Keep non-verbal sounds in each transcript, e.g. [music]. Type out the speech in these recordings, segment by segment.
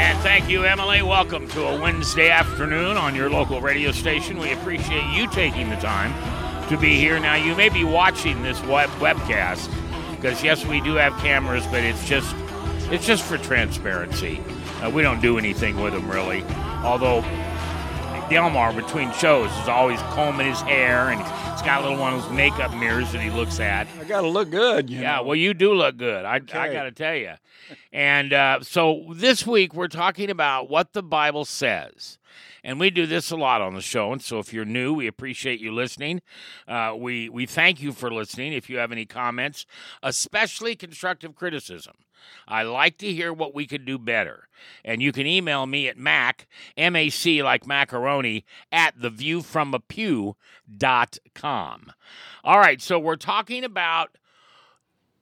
And thank you, Emily. Welcome to a Wednesday afternoon on your local radio station. We appreciate you taking the time to be here. Now, you may be watching this web- webcast because yes, we do have cameras, but it's just it's just for transparency. Uh, we don't do anything with them really. Although Delmar between shows is always combing his hair and he's got a little one of those makeup mirrors that he looks at. I got to look good. You Yeah, know. well, you do look good. I, I got to tell you. And uh, so this week we're talking about what the Bible says. And we do this a lot on the show. And so if you're new, we appreciate you listening. Uh, we, we thank you for listening. If you have any comments, especially constructive criticism, I like to hear what we could do better. And you can email me at mac, M-A-C like macaroni, at theviewfromapew.com. All right, so we're talking about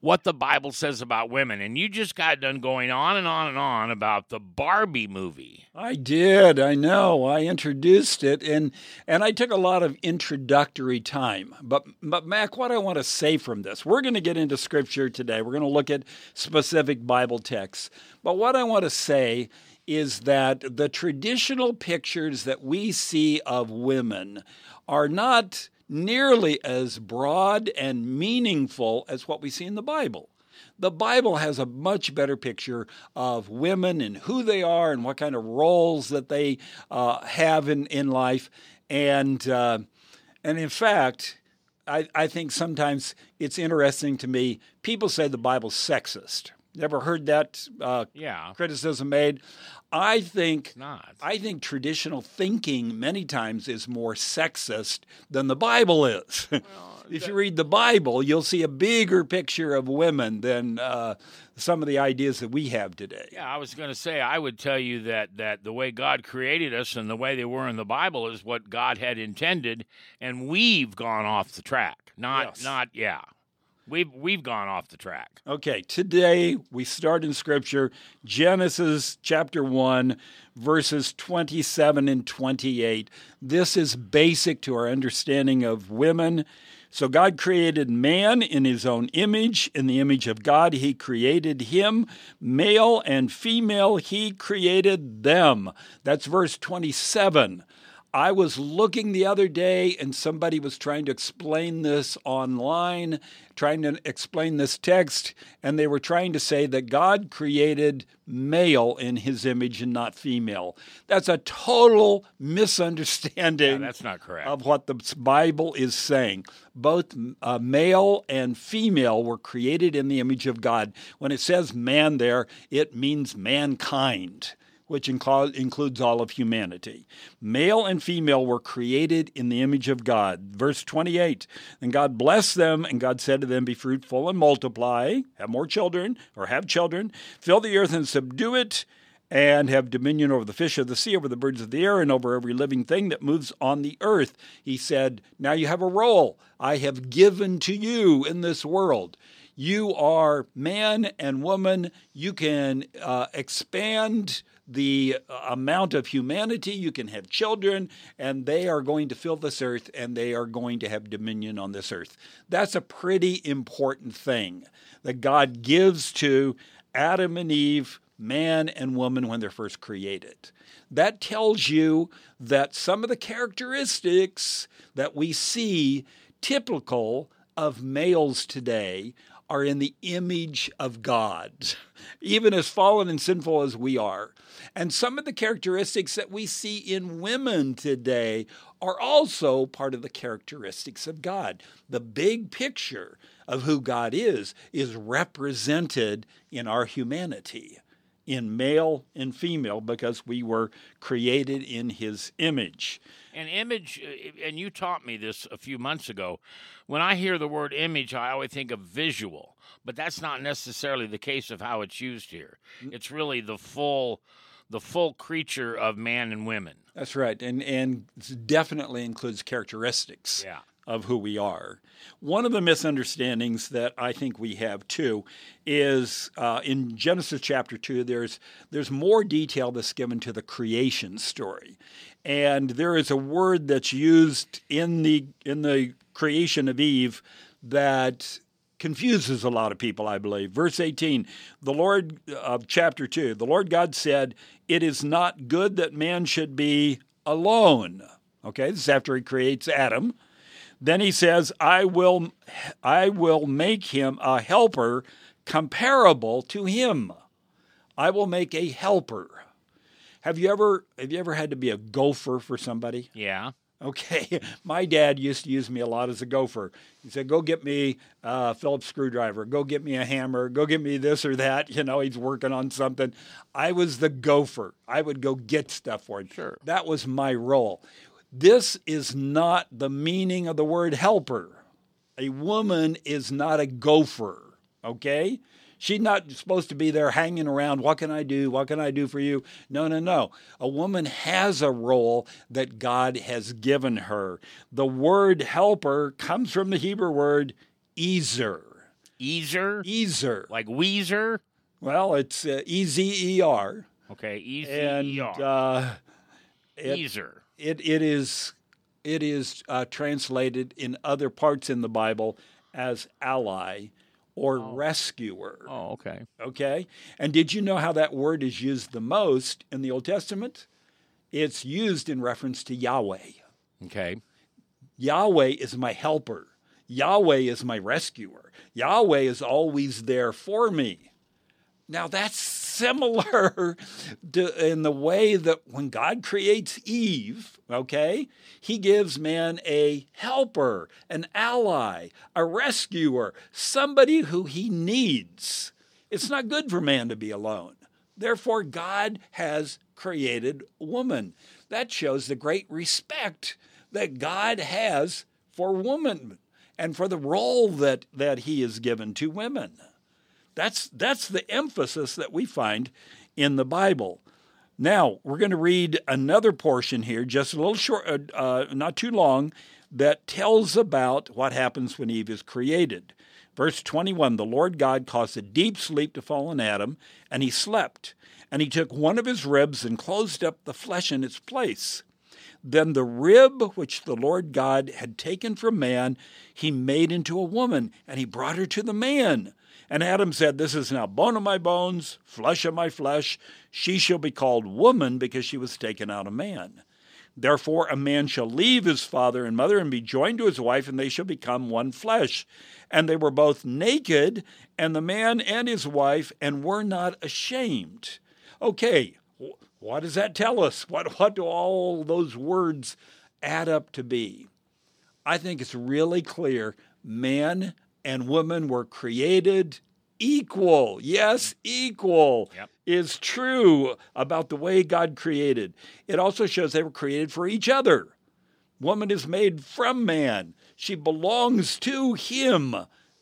what the Bible says about women. And you just got done going on and on and on about the Barbie movie. I did. I know. I introduced it, and and I took a lot of introductory time. But but Mac, what I want to say from this, we're going to get into Scripture today. We're going to look at specific Bible texts. But what I want to say is that the traditional pictures that we see of women are not nearly as broad and meaningful as what we see in the Bible. The Bible has a much better picture of women and who they are and what kind of roles that they uh, have in, in life. And, uh, and in fact, I, I think sometimes it's interesting to me. People say the Bible's sexist. Never heard that uh, Yeah. criticism made. I think Not. I think traditional thinking many times is more sexist than the Bible is. [laughs] if you read the Bible, you'll see a bigger picture of women than uh, some of the ideas that we have today. Yeah, I was going to say I would tell you that that the way God created us and the way they were in the Bible is what God had intended, and we've gone off the track. Not Yes. not yeah, we've we've gone off the track. Okay, today we start in Scripture, Genesis chapter 1, verses 27 and 28. This is basic to our understanding of women. So, God created man in his own image. In the image of God, he created him. Male and female, he created them. That's verse 27. I was looking the other day and somebody was trying to explain this online, trying to explain this text, and they were trying to say that God created male in his image and not female. That's a total misunderstanding Yeah, that's not correct. of what the Bible is saying. Both uh, male and female were created in the image of God. When it says man there, it means mankind which inclu- includes all of humanity. Male and female were created in the image of God. Verse 28 And God blessed them, and God said to them, Be fruitful and multiply, have more children, or have children, fill the earth and subdue it. And have dominion over the fish of the sea, over the birds of the air, and over every living thing that moves on the earth. He said, Now you have a role I have given to you in this world. You are man and woman. You can uh, expand the uh, amount of humanity. You can have children, and they are going to fill this earth and they are going to have dominion on this earth. That's a pretty important thing that God gives to Adam and Eve, man and woman, when they're first created. That tells you that some of the characteristics that we see typical of males today are in the image of God, even as fallen and sinful as we are. And some of the characteristics that we see in women today are also part of the characteristics of God. The big picture of who God is is represented in our humanity, in male and female, because we were created in his image. An image, uh, and you taught me this a few months ago. When I hear the word image, I always think of visual, but that's not necessarily the case of how it's used here. It's really the full, the full creature of man and women. That's right, and and definitely includes characteristics Yeah. of who we are. One of the misunderstandings that I think we have too is uh, in Genesis chapter two. There's there's more detail that's given to the creation story, and there is a word that's used in the in the creation of Eve that confuses a lot of people, I believe. Verse 18, the Lord of chapter 2, the Lord God said, It is not good that man should be alone. Okay, this is after he creates Adam. Then he says, I will I will make him a helper comparable to him. I will make a helper. Have you ever have you ever had to be a gopher for somebody? Yeah. Okay, [laughs] my dad used to use me a lot as a gopher. He said, "Go get me a Phillips screwdriver. Go get me a hammer. Go get me this or that." [laughs] You know, he's working on something. I was the gopher. I would go get stuff for him. Sure. that was my role. This is not the meaning of the word helper. A woman is not a gopher. Okay. She's not supposed to be there hanging around. What can I do? What can I do for you? No, no, no. A woman has a role that God has given her. The word helper comes from the Hebrew word ezer. Easer, Ezer. like Weezer. Well, it's uh, E Z E R. Okay, E Z E R. uh, it- Easer. it, it is, it is uh, translated in other parts in the Bible as ally or oh. rescuer. Oh, okay. Okay? And did you know how that word is used the most in the Old Testament? It's used in reference to Yahweh. Okay. Yahweh is my helper. Yahweh is my rescuer. Yahweh is always there for me. Now that's similar [laughs] to, in the way that when God creates Eve, okay, he gives man a helper, an ally, a rescuer, somebody who he needs. It's not good for man to be alone. Therefore, God has created woman. That shows the great respect that God has for woman and for the role that, that he has given to women. That's, that's the emphasis that we find in the Bible. Now, we're going to read another portion here, just a little short, uh, uh, not too long, that tells about what happens when Eve is created. Verse 21 The Lord God caused a deep sleep to fall on Adam, and he slept. And he took one of his ribs and closed up the flesh in its place. Then the rib which the Lord God had taken from man, he made into a woman, and he brought her to the man. And Adam said, This is now bone of my bones, flesh of my flesh. She shall be called woman because she was taken out of man. Therefore, a man shall leave his father and mother and be joined to his wife, and they shall become one flesh. And they were both naked, and the man and his wife, and were not ashamed. Okay, what does that tell us? What, what do all those words add up to be? I think it's really clear man and woman were created equal. Yes, equal Yep. is true about the way God created. It also shows they were created for each other. Woman is made from man, she belongs to him.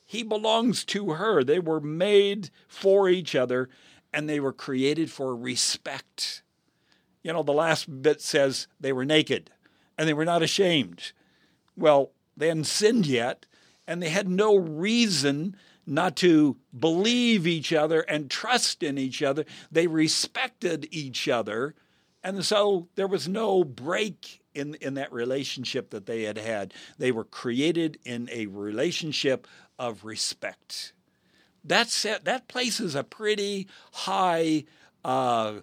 He belongs to her. They were made for each other and they were created for respect. You know, the last bit says they were naked and they were not ashamed. Well, they hadn't sinned yet, and they had no reason not to believe each other and trust in each other. They respected each other, and so there was no break in, in that relationship that they had had. They were created in a relationship of respect. That's. That places a pretty high uh,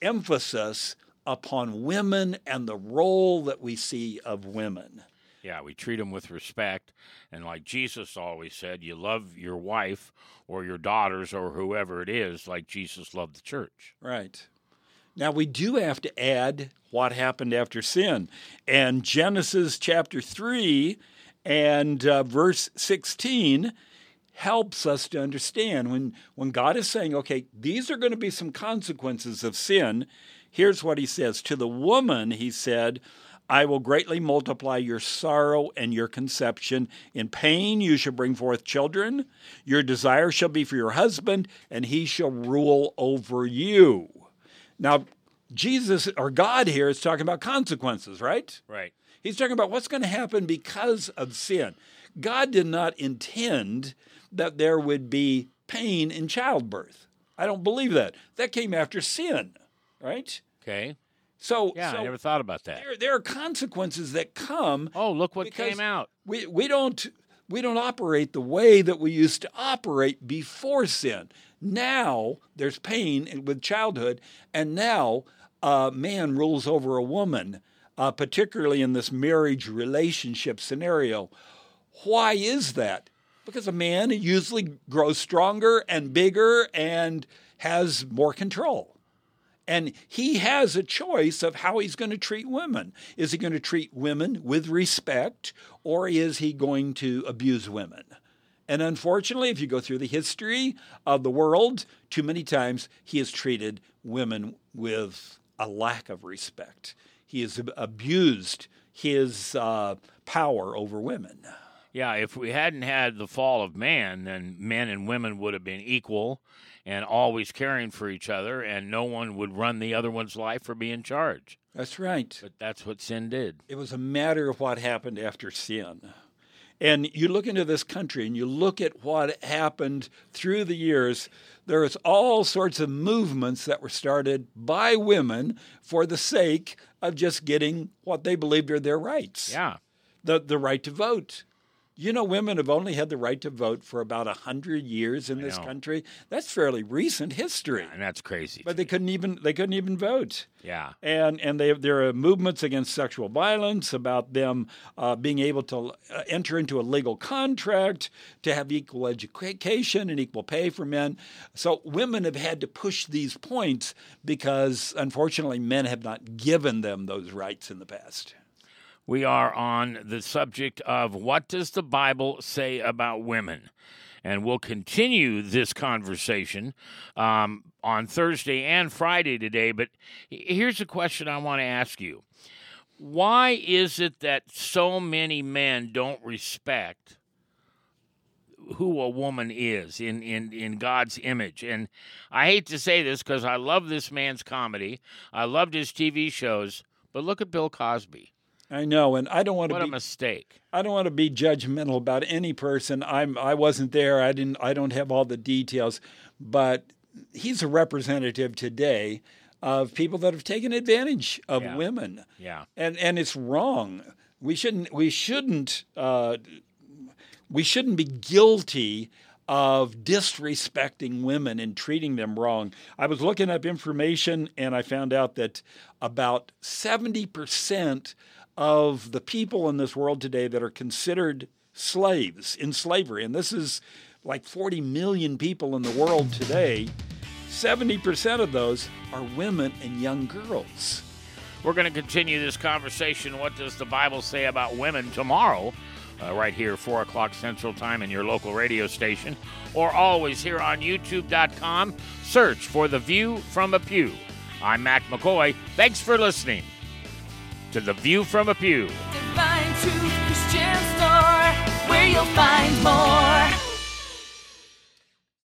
emphasis upon women and the role that we see of women. Yeah, we treat them with respect. And like Jesus always said, you love your wife or your daughters or whoever it is like Jesus loved the church. Right. Now we do have to add what happened after sin. And Genesis chapter 3 and uh, verse 16 helps us to understand when, when God is saying, okay, these are going to be some consequences of sin. Here's what he says To the woman, he said, I will greatly multiply your sorrow and your conception. In pain you shall bring forth children. Your desire shall be for your husband, and he shall rule over you. Now, Jesus or God here is talking about consequences, right? Right. He's talking about what's going to happen because of sin. God did not intend that there would be pain in childbirth. I don't believe that. That came after sin, right? Okay. So, Yeah, so I never thought about that. there, there are consequences that come. Oh, look what came out. We, we don't we don't operate the way that we used to operate before sin. Now there's pain with childhood, and now uh, man rules over a woman, uh, particularly in this marriage relationship scenario. Why is that? Because a man usually grows stronger and bigger and has more control. And he has a choice of how he's going to treat women. Is he going to treat women with respect or is he going to abuse women? And unfortunately, if you go through the history of the world, too many times he has treated women with a lack of respect. He has abused his uh, power over women. Yeah, if we hadn't had the fall of man, then men and women would have been equal and always caring for each other, and no one would run the other one's life or be in charge. That's right. But that's what sin did. It was a matter of what happened after sin. And you look into this country and you look at what happened through the years, there's all sorts of movements that were started by women for the sake of just getting what they believed are their rights. Yeah. The, the right to vote. You know, women have only had the right to vote for about 100 years in this know. country. That's fairly recent history. And that's crazy. But they couldn't even they couldn't even vote yeah. and and they, there are movements against sexual violence about them uh, being able to uh, enter into a legal contract to have equal education and equal pay for men. So women have had to push these points because unfortunately men have not given them those rights in the past. We are on the subject of what does the Bible say about women? And we'll continue this conversation um, on Thursday and Friday today. But here's a question I want to ask you Why is it that so many men don't respect who a woman is in, in, in God's image? And I hate to say this because I love this man's comedy, I loved his TV shows, but look at Bill Cosby. I know, and I don't want to What a mistake. I don't want to be judgmental about any person. I'm I wasn't there. I didn't I don't have all the details, but he's a representative today of people that have taken advantage of Yeah. women. Yeah. And and it's wrong. We shouldn't we shouldn't uh, we shouldn't be guilty of disrespecting women and treating them wrong. I was looking up information and I found out that about 70% of the people in this world today that are considered slaves in slavery, and this is like 40 million people in the world today, 70% of those are women and young girls. We're going to continue this conversation. What does the Bible say about women tomorrow? Uh, right here, 4 o'clock Central Time in your local radio station, or always here on YouTube.com. Search for The View from a Pew. I'm Mac McKoy. Thanks for listening to The View from a Pew. Divine Truth Christian Store, where you'll find more.